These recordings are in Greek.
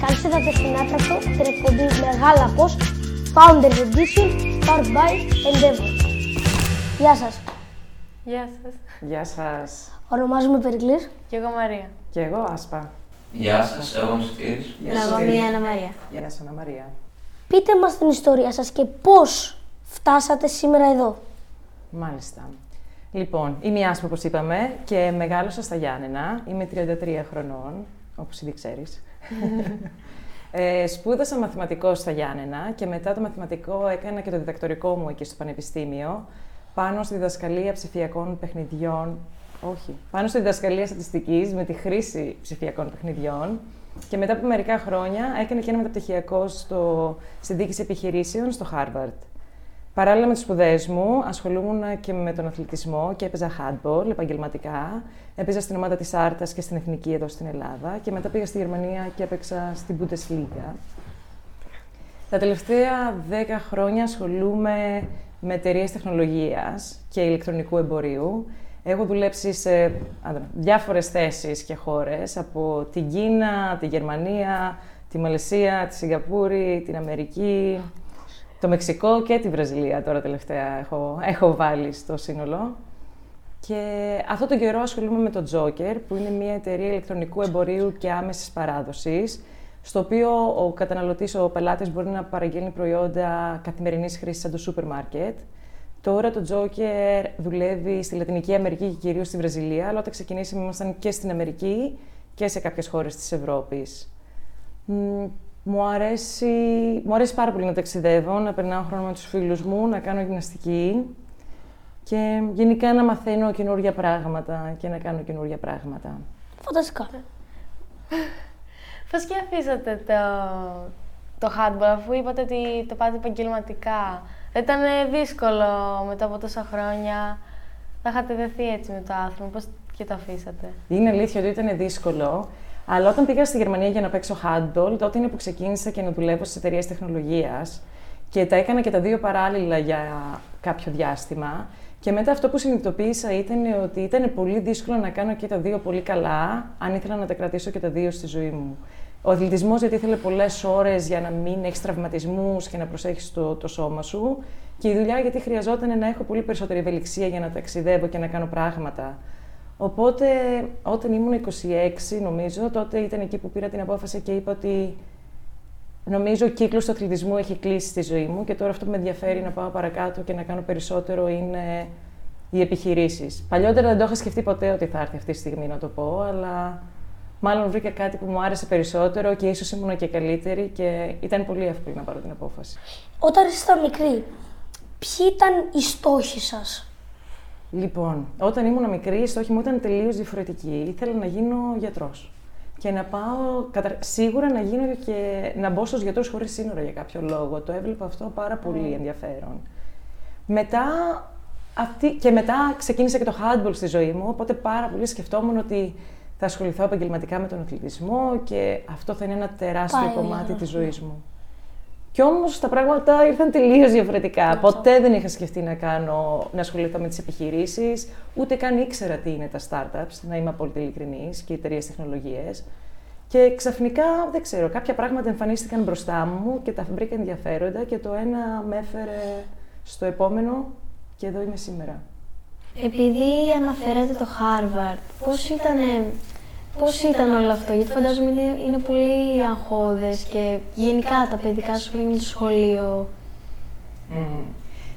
Καλώς ήρθατε στην Άτρακτο, την εκπομπή Μεγάλα Πώς, Founders Edition, powered by Endeavor. Γεια σας. Γεια σας. Γεια σας. Ονομάζομαι Περικλής. Και εγώ Μαρία. Και εγώ, Άσπα. Γεια σας, εγώ είμαι Σωτήρης. Γεια Εγώ μία Ανna Μαρία. Γεια σας, Αννα Μαρία. Πείτε μας την ιστορία σας και πώς φτάσατε σήμερα εδώ. Μάλιστα. Λοιπόν, είμαι η Άσπα, όπως είπαμε, και μεγάλωσα στα Γιάννενα. Είμαι 33 χρονών, όπως ήδη ξέρεις. ε, σπούδασα μαθηματικό στα Γιάννενα και μετά το μαθηματικό έκανα και το διδακτορικό μου εκεί στο Πανεπιστήμιο, πάνω στη διδασκαλία ψηφιακών παιχνιδιών. Όχι, πάνω στη διδασκαλία στατιστικής με τη χρήση ψηφιακών παιχνιδιών. Και μετά από μερικά χρόνια έκανα και ένα μεταπτυχιακό στο, στη διοίκηση επιχειρήσεων στο Harvard. Παράλληλα με τις σπουδές μου, ασχολούμουν και με τον αθλητισμό και έπαιζα handball επαγγελματικά. Έπαιζα στην ομάδα της Άρτας και στην Εθνική εδώ στην Ελλάδα. Και μετά πήγα στη Γερμανία και έπαιξα στην Bundesliga. Τα τελευταία 10 χρόνια ασχολούμαι με εταιρείες τεχνολογίας και ηλεκτρονικού εμπορίου. Έχω δουλέψει σε διάφορες θέσεις και χώρες, από την Κίνα, τη Γερμανία, τη Μαλαισία, τη Σιγκαπούρη, την Αμερική, το Μεξικό και τη Βραζιλία τώρα τελευταία έχω, έχω βάλει στο σύνολο. Και αυτό τον καιρό ασχολούμαι με το Joker, που είναι μια εταιρεία ηλεκτρονικού εμπορίου και άμεσης παράδοσης, στο οποίο ο καταναλωτής, ο πελάτης μπορεί να παραγγέλνει προϊόντα καθημερινής χρήσης σαν το σούπερ μάρκετ. Τώρα το Joker δουλεύει στη Λατινική Αμερική και κυρίως στη Βραζιλία, αλλά όταν ξεκινήσαμε ήμασταν και στην Αμερική και σε κάποιες χώρες της Ευρώπης. Μ, Μου αρέσει, μου αρέσει πάρα πολύ να ταξιδεύω, να περνάω χρόνο με τους φίλους μου, να κάνω γυμναστική και γενικά να μαθαίνω καινούργια πράγματα και να κάνω καινούργια πράγματα. Φανταστικά. Πώς και αφήσατε το, το handball, αφού είπατε ότι το πάτε επαγγελματικά; Δεν ήταν δύσκολο μετά από τόσα χρόνια. Θα είχατε δεθεί έτσι με το άθλημα. Πώς και το αφήσατε; Είναι αλήθεια ότι ήταν δύσκολο, αλλά όταν πήγα στη Γερμανία για να παίξω handball, τότε είναι που ξεκίνησα και να δουλεύω στις εταιρείες τεχνολογίας και τα έκανα και τα δύο παράλληλα για κάποιο διάστημα. Και μετά αυτό που συνειδητοποίησα ήταν ότι ήταν πολύ δύσκολο να κάνω και τα δύο πολύ καλά, αν ήθελα να τα κρατήσω και τα δύο στη ζωή μου. Ο αθλητισμός, γιατί ήθελε πολλές ώρες για να μην έχεις τραυματισμούς και να προσέχεις το, το σώμα σου. Και η δουλειά, γιατί χρειαζόταν να έχω πολύ περισσότερη ευελιξία για να ταξιδεύω και να κάνω πράγματα. Οπότε, όταν ήμουν 26, νομίζω, τότε ήταν εκεί που πήρα την απόφαση και είπα ότι νομίζω ο κύκλος του αθλητισμού έχει κλείσει στη ζωή μου και τώρα αυτό που με ενδιαφέρει να πάω παρακάτω και να κάνω περισσότερο είναι οι επιχειρήσεις. Παλιότερα δεν το είχα σκεφτεί ποτέ ότι θα έρθει αυτή τη στιγμή να το πω, αλλά μάλλον βρήκα κάτι που μου άρεσε περισσότερο και ίσως ήμουν και καλύτερη και ήταν πολύ εύκολο να πάρω την απόφαση. Όταν ήσασταν μικροί, ποιοι ήταν οι στόχοι σας; Λοιπόν, όταν ήμουν μικρή, η στόχη μου ήταν τελείως διαφορετική. Ήθελα να γίνω γιατρός. Και να πάω, κατα... σίγουρα να γίνω και να μπω στους γιατρούς χωρίς σύνορα για κάποιο λόγο. Το έβλεπα αυτό πάρα πολύ ενδιαφέρον. Μετά, αυτή... και μετά ξεκίνησε και το handball στη ζωή μου, οπότε πάρα πολύ σκεφτόμουν ότι θα ασχοληθώ επαγγελματικά με τον αθλητισμό και αυτό θα είναι ένα τεράστιο Πάλι κομμάτι ωραίο. της ζωής μου. Κι όμως τα πράγματα ήρθαν τελείως διαφορετικά. Ποτέ δεν είχα σκεφτεί να, κάνω, να ασχοληθώ με τις επιχειρήσεις, ούτε καν ήξερα τι είναι τα startups, να είμαι απόλυτα ειλικρινής και οι εταιρείες τεχνολογίες. Και ξαφνικά, δεν ξέρω, κάποια πράγματα εμφανίστηκαν μπροστά μου και τα βρήκα ενδιαφέροντα και το ένα με έφερε στο επόμενο και εδώ είμαι σήμερα. Επειδή αναφέρατε το Harvard, πώς ήταν, πώς ήταν όλο αυτό, γιατί φαντάζομαι είναι, είναι πολύ αγχώδες και γενικά τα παιδικά σου χρόνια στο σχολείο.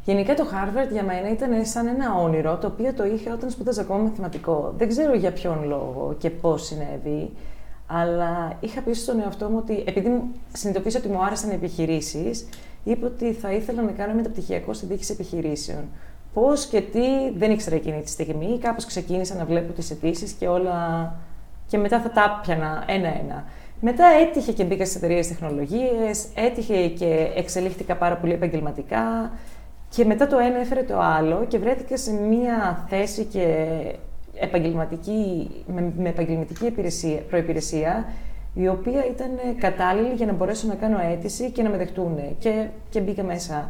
Γενικά το Harvard για μένα ήταν σαν ένα όνειρο το οποίο το είχα όταν σπούδαζα ακόμα μαθηματικό. Δεν ξέρω για ποιον λόγο και πώς συνέβη, αλλά είχα πει στον εαυτό μου ότι επειδή μου- συνειδητοποίησα ότι μου άρεσαν οι επιχειρήσεις, είπα ότι θα ήθελα να κάνω μεταπτυχιακό στη διοίκηση επιχειρήσεων. Πώς και τι δεν ήξερα εκείνη τη στιγμή. Κάπως ξεκίνησα να βλέπω τις αιτήσεις και όλα. Και μετά θα τα πιανα ένα-ένα. Μετά έτυχε και μπήκα στις εταιρείες τεχνολογίες, έτυχε και εξελίχθηκα πάρα πολύ επαγγελματικά. Και μετά το ένα έφερε το άλλο και βρέθηκα σε μία θέση και επαγγελματική, με, με επαγγελματική υπηρεσία, προϋπηρεσία, η οποία ήταν κατάλληλη για να μπορέσω να κάνω αίτηση και να με δεχτούν. Και, και μπήκα μέσα.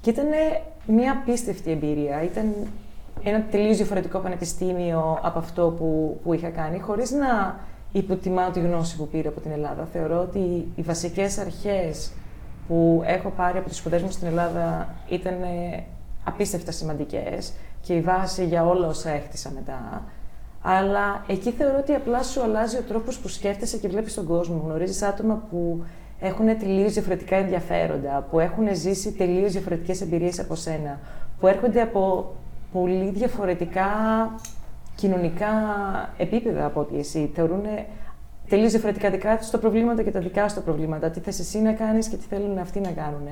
Και ήταν μια απίστευτη εμπειρία. Ήταν ένα τελείως διαφορετικό πανεπιστήμιο από αυτό που, που είχα κάνει, χωρίς να υποτιμάω τη γνώση που πήρα από την Ελλάδα. Θεωρώ ότι οι βασικές αρχές που έχω πάρει από τις σπουδές μου στην Ελλάδα ήταν ε, απίστευτα σημαντικές και η βάση για όλα όσα έχτισα μετά. Αλλά εκεί θεωρώ ότι απλά σου αλλάζει ο τρόπος που σκέφτεσαι και βλέπεις τον κόσμο. Γνωρίζεις άτομα που έχουν τελείως διαφορετικά ενδιαφέροντα, που έχουν ζήσει τελείως διαφορετικές εμπειρίες από σένα, που έρχονται από πολύ διαφορετικά κοινωνικά επίπεδα από ότι εσύ. Θεωρούν τελείως διαφορετικά δικά τους τα προβλήματα και τα δικά σου τα προβλήματα. Τι θες εσύ να κάνεις και τι θέλουν αυτοί να κάνουν.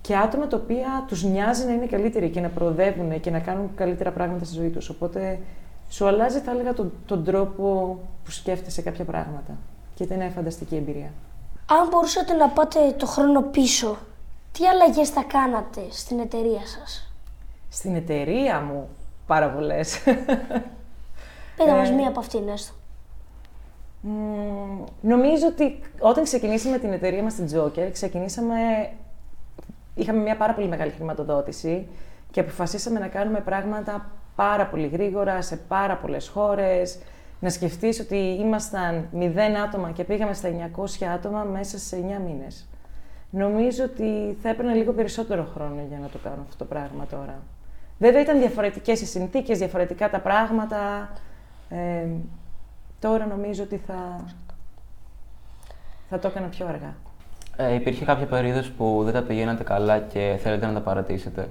Και άτομα τα οποία τους νοιάζει να είναι καλύτεροι και να προοδεύουν και να κάνουν καλύτερα πράγματα στη ζωή τους. Οπότε σου αλλάζει, θα έλεγα, τον, τον τρόπο που σκέφτεσαι κάποια πράγματα. Και ήταν μια φανταστική εμπειρία. Αν μπορούσατε να πάτε το χρόνο πίσω, τι αλλαγές θα κάνατε στην εταιρεία σας; Στην εταιρεία μου, πάρα πολλές. Πείτε μας μία από αυτήν έστω. νομίζω ότι όταν ξεκινήσαμε την εταιρεία μας στην Joker, ξεκινήσαμε... Είχαμε μια πάρα πολύ μεγάλη χρηματοδότηση και αποφασίσαμε να κάνουμε πράγματα πάρα πολύ γρήγορα, σε πάρα πολλές χώρες. Να σκεφτείς ότι ήμασταν 0 άτομα και πήγαμε στα 900 άτομα μέσα σε 9 μήνες. Νομίζω ότι θα έπαιρνε λίγο περισσότερο χρόνο για να το κάνω αυτό το πράγμα τώρα. Βέβαια ήταν διαφορετικές οι συνθήκες, διαφορετικά τα πράγματα. Ε, τώρα νομίζω ότι θα, θα το έκανα πιο αργά. Ε, υπήρχε κάποια περίοδος που δεν τα πηγαίνατε καλά και θέλετε να τα παρατήσετε;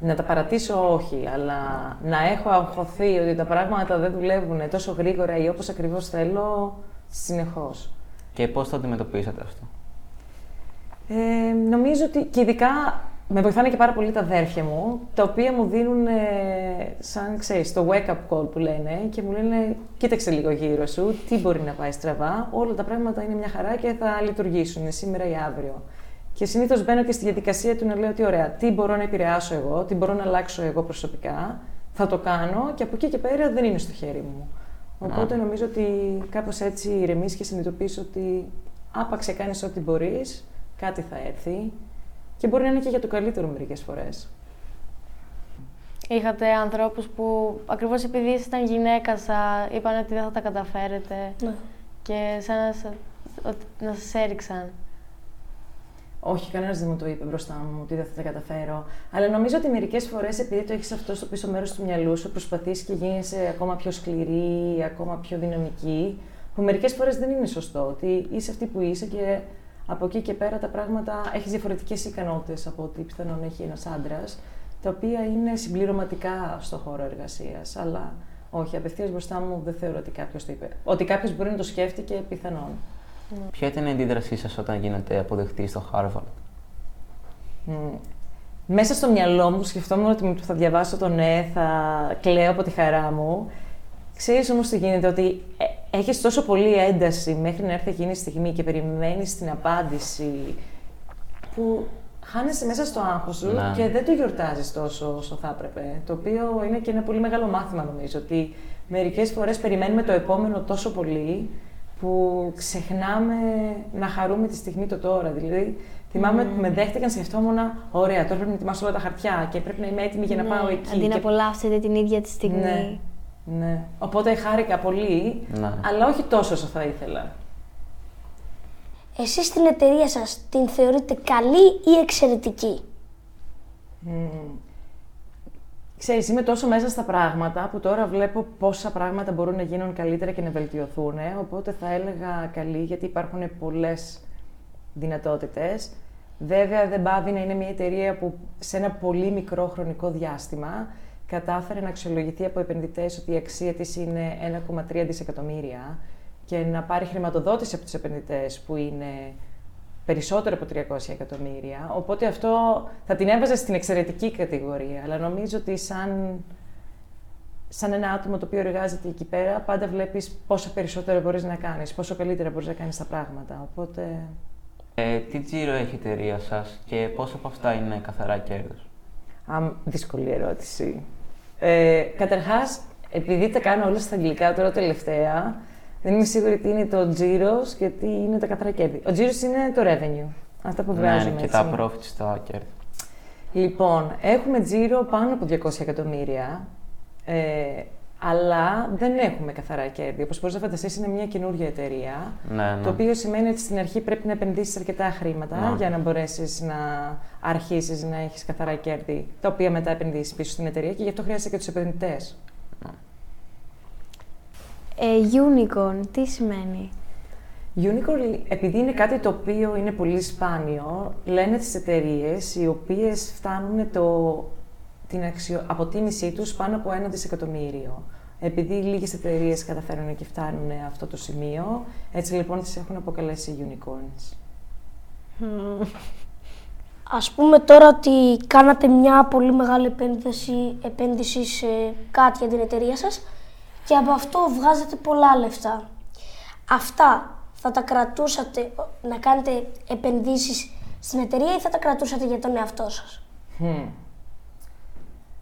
να τα παρατήσω όχι, αλλά να έχω αγχωθεί ότι τα πράγματα δεν δουλεύουν τόσο γρήγορα ή όπως ακριβώς θέλω, συνεχώς. Και πώς το αντιμετωπίσατε αυτό; Ε, νομίζω ότι και ειδικά με βοηθάνε και πάρα πολύ τα αδέρφια μου, τα οποία μου δίνουν ε, σαν, ξέρεις, το wake-up call που λένε και μου λένε κοίταξε λίγο γύρω σου, τι μπορεί να πάει στραβά, όλα τα πράγματα είναι μια χαρά και θα λειτουργήσουν σήμερα ή αύριο. Και συνήθως μπαίνω και στη διαδικασία του να λέω ότι ωραία, τι μπορώ να επηρεάσω εγώ, τι μπορώ να αλλάξω εγώ προσωπικά, θα το κάνω και από εκεί και πέρα δεν είναι στο χέρι μου. Οπότε νομίζω ότι κάπως έτσι ηρεμείς και συνειδητοποιείς ότι άπαξε κάνεις ό,τι μπορείς, κάτι θα έρθει και μπορεί να είναι και για το καλύτερο μερικές φορές. Είχατε ανθρώπους που ακριβώς επειδή ήσασταν γυναίκα σα, είπαν ότι δεν θα τα καταφέρετε Ναι. και σαν να, σα- ότι να σας έριξαν. Όχι, κανένας δεν μου το είπε μπροστά μου ότι δεν θα τα καταφέρω. Αλλά νομίζω ότι μερικές φορές, επειδή το έχεις αυτό στο πίσω μέρος του μυαλού σου, προσπαθείς και γίνεσαι ακόμα πιο σκληρή, ακόμα πιο δυναμική. Που μερικές φορές δεν είναι σωστό. Ότι είσαι αυτή που είσαι και από εκεί και πέρα τα πράγματα έχεις διαφορετικές ικανότητες από ό,τι πιθανόν έχει ένας άντρας, τα οποία είναι συμπληρωματικά στο χώρο εργασίας. Αλλά όχι, απευθείας μπροστά μου δεν θεωρώ ότι κάποιος το είπε. Ότι κάποιος μπορεί να το σκέφτηκε πιθανόν. Ποια ήταν η αντίδρασή σας όταν γίνατε αποδεκτοί στο Harvard; Μμ. Μέσα στο μυαλό μου σκεφτόμουν ότι με το που θα διαβάσω το ναι, θα κλαίω από τη χαρά μου. Ξέρεις όμως τι γίνεται, ότι ε, έχεις τόσο πολύ ένταση μέχρι να έρθει εκείνη η στιγμή και περιμένεις την απάντηση που χάνεσαι μέσα στο άγχος σου Ναι. και δεν το γιορτάζεις τόσο όσο θα έπρεπε. Το οποίο είναι και ένα πολύ μεγάλο μάθημα νομίζω, ότι μερικές φορές περιμένουμε το επόμενο τόσο πολύ που ξεχνάμε να χαρούμε τη στιγμή το τώρα. Δηλαδή, θυμάμαι που με δέχτηκαν, σκεφτόμουν, ωραία, τώρα πρέπει να ετοιμάσω όλα τα χαρτιά και πρέπει να είμαι έτοιμη για να Ναι, πάω εκεί. Αντί να Και- απολαύσετε την ίδια τη στιγμή. Ναι. Ναι. Οπότε χάρηκα πολύ, Ναι. αλλά όχι τόσο όσο θα ήθελα. Εσείς στην εταιρεία σας την θεωρείτε καλή ή εξαιρετική; Ξέρεις, είμαι τόσο μέσα στα πράγματα που τώρα βλέπω πόσα πράγματα μπορούν να γίνουν καλύτερα και να βελτιωθούν. Οπότε θα έλεγα καλή, γιατί υπάρχουν πολλές δυνατότητες. Βέβαια, δεν πάβει να είναι μια εταιρεία που σε ένα πολύ μικρό χρονικό διάστημα κατάφερε να αξιολογηθεί από επενδυτές ότι η αξία της είναι 1,3 δισεκατομμύρια και να πάρει χρηματοδότηση από τους επενδυτές που είναι περισσότερο από 300 εκατομμύρια. Οπότε αυτό θα την έβαζε στην εξαιρετική κατηγορία. Αλλά νομίζω ότι σαν, σαν ένα άτομο το οποίο εργάζεται εκεί πέρα, πάντα βλέπεις πόσο περισσότερο μπορείς να κάνεις, πόσο καλύτερα μπορείς να κάνεις τα πράγματα. Οπότε... Ε, τι τζίρο έχει η εταιρεία σας και πόσα από αυτά είναι καθαρά κέρδος; Α, δύσκολη ερώτηση. Ε, καταρχάς, επειδή τα κάνω όλα στα αγγλικά τώρα τελευταία, δεν είμαι σίγουρη τι είναι το τζίρος και τι είναι τα καθαρά κέρδη. Ο τζίρος είναι το revenue. Αυτά που βγάζουμε. Ναι, και έτσι. τα profits στα κέρδη. Λοιπόν, έχουμε τζίρο πάνω από 200 εκατομμύρια, ε, αλλά δεν έχουμε καθαρά κέρδη. Όπως μπορείς να φανταστείς, είναι μια καινούργια εταιρεία, Ναι, ναι. το οποίο σημαίνει ότι στην αρχή πρέπει να επενδύσεις αρκετά χρήματα Ναι. για να μπορέσεις να αρχίσεις να έχεις καθαρά κέρδη, τα οποία μετά επενδύσεις πίσω στην εταιρεία και γι' αυτό χρειάζεται και τους επενδυτές. Ε, unicorn, τι σημαίνει; Unicorn, επειδή είναι κάτι το οποίο είναι πολύ σπάνιο, λένε τις εταιρείες οι οποίες φτάνουν το, την αξιο, αποτίμησή τους πάνω από ένα δισεκατομμύριο. Επειδή λίγες εταιρείες καταφέρουν και φτάνουν αυτό το σημείο, έτσι λοιπόν τις έχουν αποκαλέσει unicorns. Ας πούμε τώρα ότι κάνατε μια πολύ μεγάλη επένδυση, επένδυση σε κάτι για την εταιρεία σας και από αυτό βγάζετε πολλά λεφτά. Αυτά θα τα κρατούσατε να κάνετε επενδύσεις στην εταιρεία ή θα τα κρατούσατε για τον εαυτό σας; Μμμ.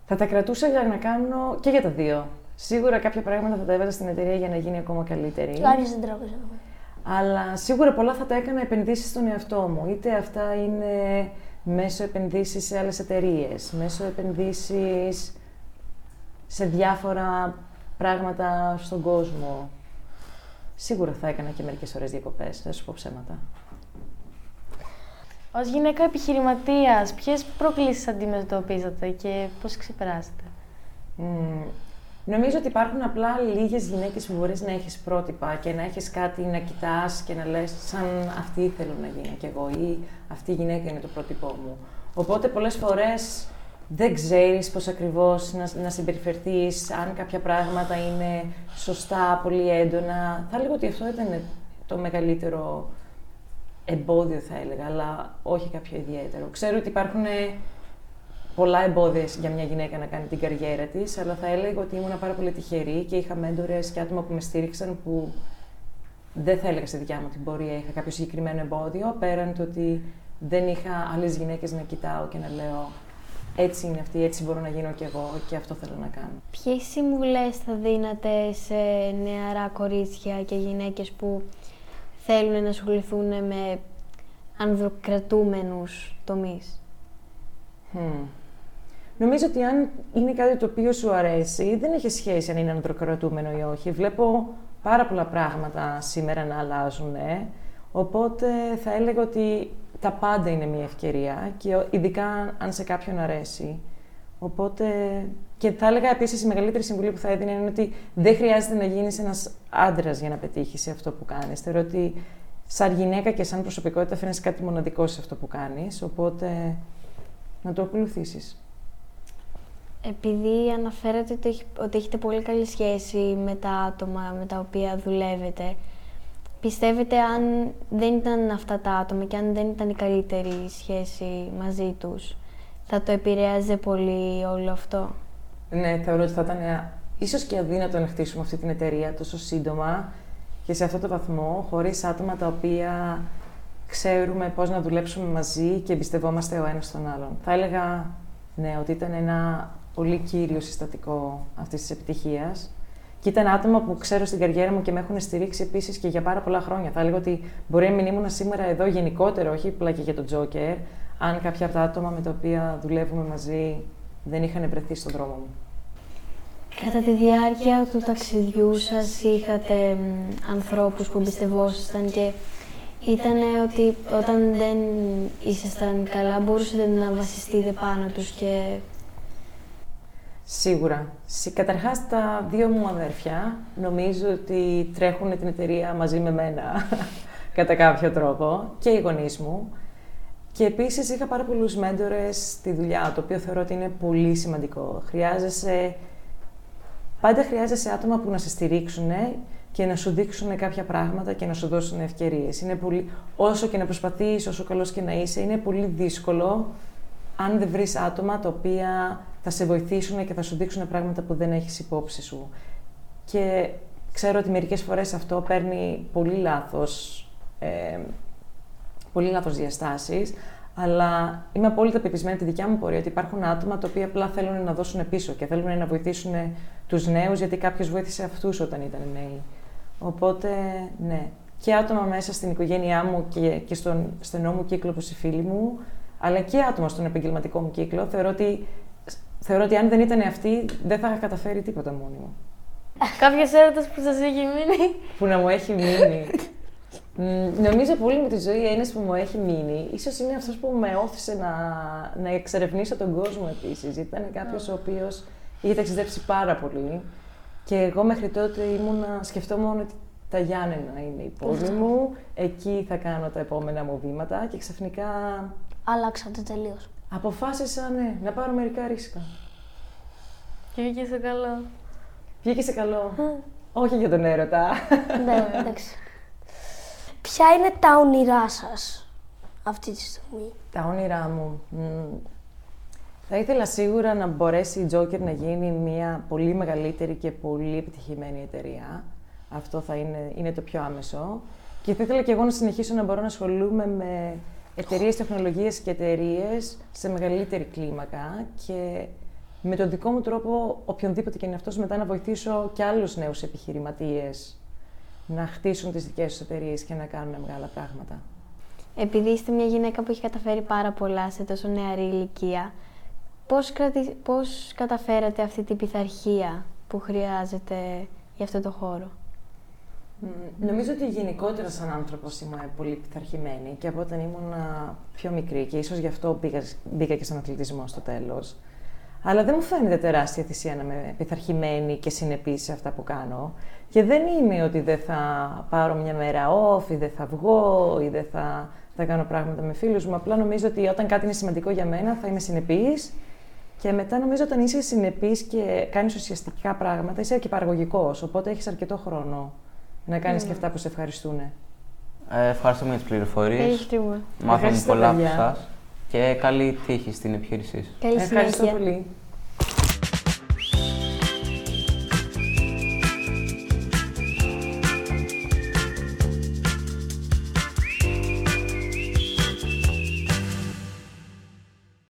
Θα τα κρατούσα για να κάνω και για τα δύο. Σίγουρα κάποια πράγματα θα τα έβαζα στην εταιρεία για να γίνει ακόμα καλύτερη. Κάποιες δεν τραβήζα. Αλλά σίγουρα πολλά θα τα έκανα επενδύσεις στον εαυτό μου. Είτε αυτά είναι μέσω επενδύσεις σε άλλες εταιρείες, μέσω επενδύσεις σε διάφορα πράγματα στον κόσμο. Σίγουρα θα έκανα και μερικές ώρες διακοπές, δεν σου πω ψέματα. Ως γυναίκα επιχειρηματίας, ποιες προκλήσεις αντιμετωπίζατε και πώς ξεπεράσετε; Μμμ, Νομίζω ότι υπάρχουν απλά λίγες γυναίκες που μπορείς να έχεις πρότυπα και να έχεις κάτι να κοιτάς και να λες σαν αυτή θέλω να γίνω κι εγώ ή αυτή η γυναίκα είναι το πρότυπό μου. Οπότε πολλές φορές δεν ξέρεις πώς ακριβώς να, να συμπεριφερθείς, αν κάποια πράγματα είναι σωστά, πολύ έντονα. Θα έλεγα ότι αυτό ήταν το μεγαλύτερο εμπόδιο θα έλεγα, αλλά όχι κάποιο ιδιαίτερο. Ξέρω ότι υπάρχουν πολλά εμπόδια για μια γυναίκα να κάνει την καριέρα της, αλλά θα έλεγα ότι ήμουν πάρα πολύ τυχερή και είχα μέντορες και άτομα που με στήριξαν που δεν θα έλεγα στη δικιά μου την πορεία είχα κάποιο συγκεκριμένο εμπόδιο, πέραν του ότι δεν είχα άλλες γυναίκες να κοιτάω και να λέω έτσι είναι αυτή, έτσι μπορώ να γίνω κι εγώ και αυτό θέλω να κάνω. Ποιες συμβουλές θα δίνατε σε νεαρά κορίτσια και γυναίκες που θέλουν να ασχοληθούν με ανδροκρατούμενους τομείς. Hm. Νομίζω ότι αν είναι κάτι το οποίο σου αρέσει, δεν έχει σχέση αν είναι ανδροκρατούμενο ή όχι. Βλέπω πάρα πολλά πράγματα σήμερα να αλλάζουν, ε. οπότε θα έλεγα ότι τα πάντα είναι μια ευκαιρία και ειδικά αν σε κάποιον αρέσει. Οπότε και θα έλεγα επίσης η μεγαλύτερη συμβουλή που θα έδινα είναι ότι δεν χρειάζεται να γίνεις ένας άντρας για να πετύχεις σε αυτό που κάνεις. Θεωρώ ότι σαν γυναίκα και σαν προσωπικότητα φαίνεσαι κάτι μοναδικό σε αυτό που κάνεις, οπότε να το ακολουθήσεις. Επειδή αναφέρατε ότι έχει- ότι έχετε πολύ καλή σχέση με τα άτομα με τα οποία δουλεύετε, πιστεύετε αν δεν ήταν αυτά τα άτομα και αν δεν ήταν η καλύτερη σχέση μαζί τους, θα το επηρέαζε πολύ όλο αυτό; Ναι, θεωρώ ότι θα ήταν ε, ίσως και αδύνατο να χτίσουμε αυτή την εταιρεία τόσο σύντομα και σε αυτό το βαθμό, χωρίς άτομα τα οποία ξέρουμε πώς να δουλέψουμε μαζί και εμπιστευόμαστε ο ένας τον άλλον. Θα έλεγα, ναι, ότι ήταν ένα πολύ κύριο συστατικό αυτής της επιτυχίας. Και ήταν άτομα που ξέρω στην καριέρα μου και με έχουν στηρίξει επίσης και για πάρα πολλά χρόνια. Θα έλεγα ότι μπορεί να μην ήμουν σήμερα εδώ γενικότερα, όχι απλά και για τον Τζόκερ, αν κάποια από τα άτομα με τα οποία δουλεύουμε μαζί δεν είχαν βρεθεί στον δρόμο μου. Κατά τη διάρκεια του ταξιδιού σας είχατε μ, ανθρώπους που εμπιστευόσασταν και ήταν ότι όταν δεν ήσασταν καλά μπορούσατε να βασιστείτε πάνω τους και Σίγουρα. Συ- Καταρχάς, τα δύο μου αδέρφια νομίζω ότι τρέχουν την εταιρεία μαζί με μένα κατά κάποιο τρόπο και οι γονείς μου. Και επίσης είχα πάρα πολλούς μέντορες στη δουλειά, το οποίο θεωρώ ότι είναι πολύ σημαντικό. Χρειάζεσαι, πάντα χρειάζεσαι άτομα που να σε στηρίξουν και να σου δείξουν κάποια πράγματα και να σου δώσουν ευκαιρίες. Είναι πολύ, όσο και να προσπαθείς, όσο καλός και να είσαι, είναι πολύ δύσκολο αν δεν βρεις άτομα τα οποία θα σε βοηθήσουν και θα σου δείξουν πράγματα που δεν έχεις υπόψη σου. Και ξέρω ότι μερικές φορές αυτό παίρνει πολύ λάθος, ε, πολύ λάθος διαστάσεις, αλλά είμαι απόλυτα πεπισμένη τη δικιά μου πορεία ότι υπάρχουν άτομα τα οποία απλά θέλουν να δώσουν πίσω και θέλουν να βοηθήσουν τους νέους γιατί κάποιος βοήθησε αυτούς όταν ήταν νέοι. Οπότε, ναι. Και άτομα μέσα στην οικογένειά μου και, και στον στενό μου κύκλο όπως οι φίλοι μου, αλλά και άτομα στον επαγγελματικό μου κύκλο, θεωρώ ότι, θεωρώ ότι αν δεν ήταν αυτή, δεν θα είχα καταφέρει τίποτα μόνη μου. Κάποιο έρωτα που σας έχει μείνει; Που να μου έχει μείνει. Μ, Νομίζω πολύ με τη ζωή ένας που μου έχει μείνει, ίσως είναι αυτός που με όθησε να, να εξερευνήσω τον κόσμο επίσης. Ήταν κάποιος ο οποίος είχε ταξιδέψει πάρα πολύ και εγώ μέχρι τότε ήμουνα, σκεφτόμουν ότι τα Γιάννενα είναι η πόλη μου, εκεί θα κάνω τα επόμενα μου βήματα και ξαφνικά Αλλάξατε τελείως. αποφάσισα ναι, να πάρω μερικά ρίσκα. Και βγήκε σε καλό. Βγήκε σε καλό. Όχι για τον έρωτα. ναι, εντάξει. Ποια είναι τα όνειρά σας αυτή τη στιγμή; Τα όνειρά μου. Μμ. Θα ήθελα σίγουρα να μπορέσει η Joker να γίνει μια πολύ μεγαλύτερη και πολύ επιτυχημένη εταιρεία. Αυτό θα είναι, είναι το πιο άμεσο. Και θα ήθελα και εγώ να συνεχίσω να μπορώ να ασχολούμαι με εταιρείες τεχνολογία και εταιρείες σε μεγαλύτερη κλίμακα και με τον δικό μου τρόπο, οποιονδήποτε και είναι αυτός, μετά να βοηθήσω και άλλους νέους επιχειρηματίες να χτίσουν τις δικές τους εταιρείες και να κάνουν μεγάλα πράγματα. Επειδή είστε μια γυναίκα που έχει καταφέρει πάρα πολλά σε τόσο νεαρή ηλικία, πώς, κρατη... πώς καταφέρατε αυτή την πειθαρχία που χρειάζεται για αυτό το χώρο; Μ, Νομίζω ότι γενικότερα σαν άνθρωπος είμαι πολύ πειθαρχημένη και από όταν ήμουν α, πιο μικρή και ίσως γι' αυτό μπήκα, μπήκα και στον αθλητισμό στο τέλος. Αλλά δεν μου φαίνεται τεράστια θυσία να είμαι πειθαρχημένη και συνεπής σε αυτά που κάνω. Και δεν είναι ότι δεν θα πάρω μια μέρα off ή δεν θα βγω ή δεν θα, θα κάνω πράγματα με φίλους μου. Απλά νομίζω ότι όταν κάτι είναι σημαντικό για μένα θα είμαι συνεπής και μετά νομίζω όταν είσαι συνεπής και κάνεις ουσιαστικά πράγματα είσαι και παραγωγικός, οπότε έχεις αρκετό χρόνο να κάνεις και αυτά που σε ευχαριστούν. Ε, ευχαριστούμε για τις πληροφορίες. Ευχαριστούμε. Μάθαμε Ευχαριστώ, πολλά από παιδιά. Εσάς και καλή τύχη στην επιχείρησή σας. Καλή Ευχαριστώ συνέχεια. πολύ.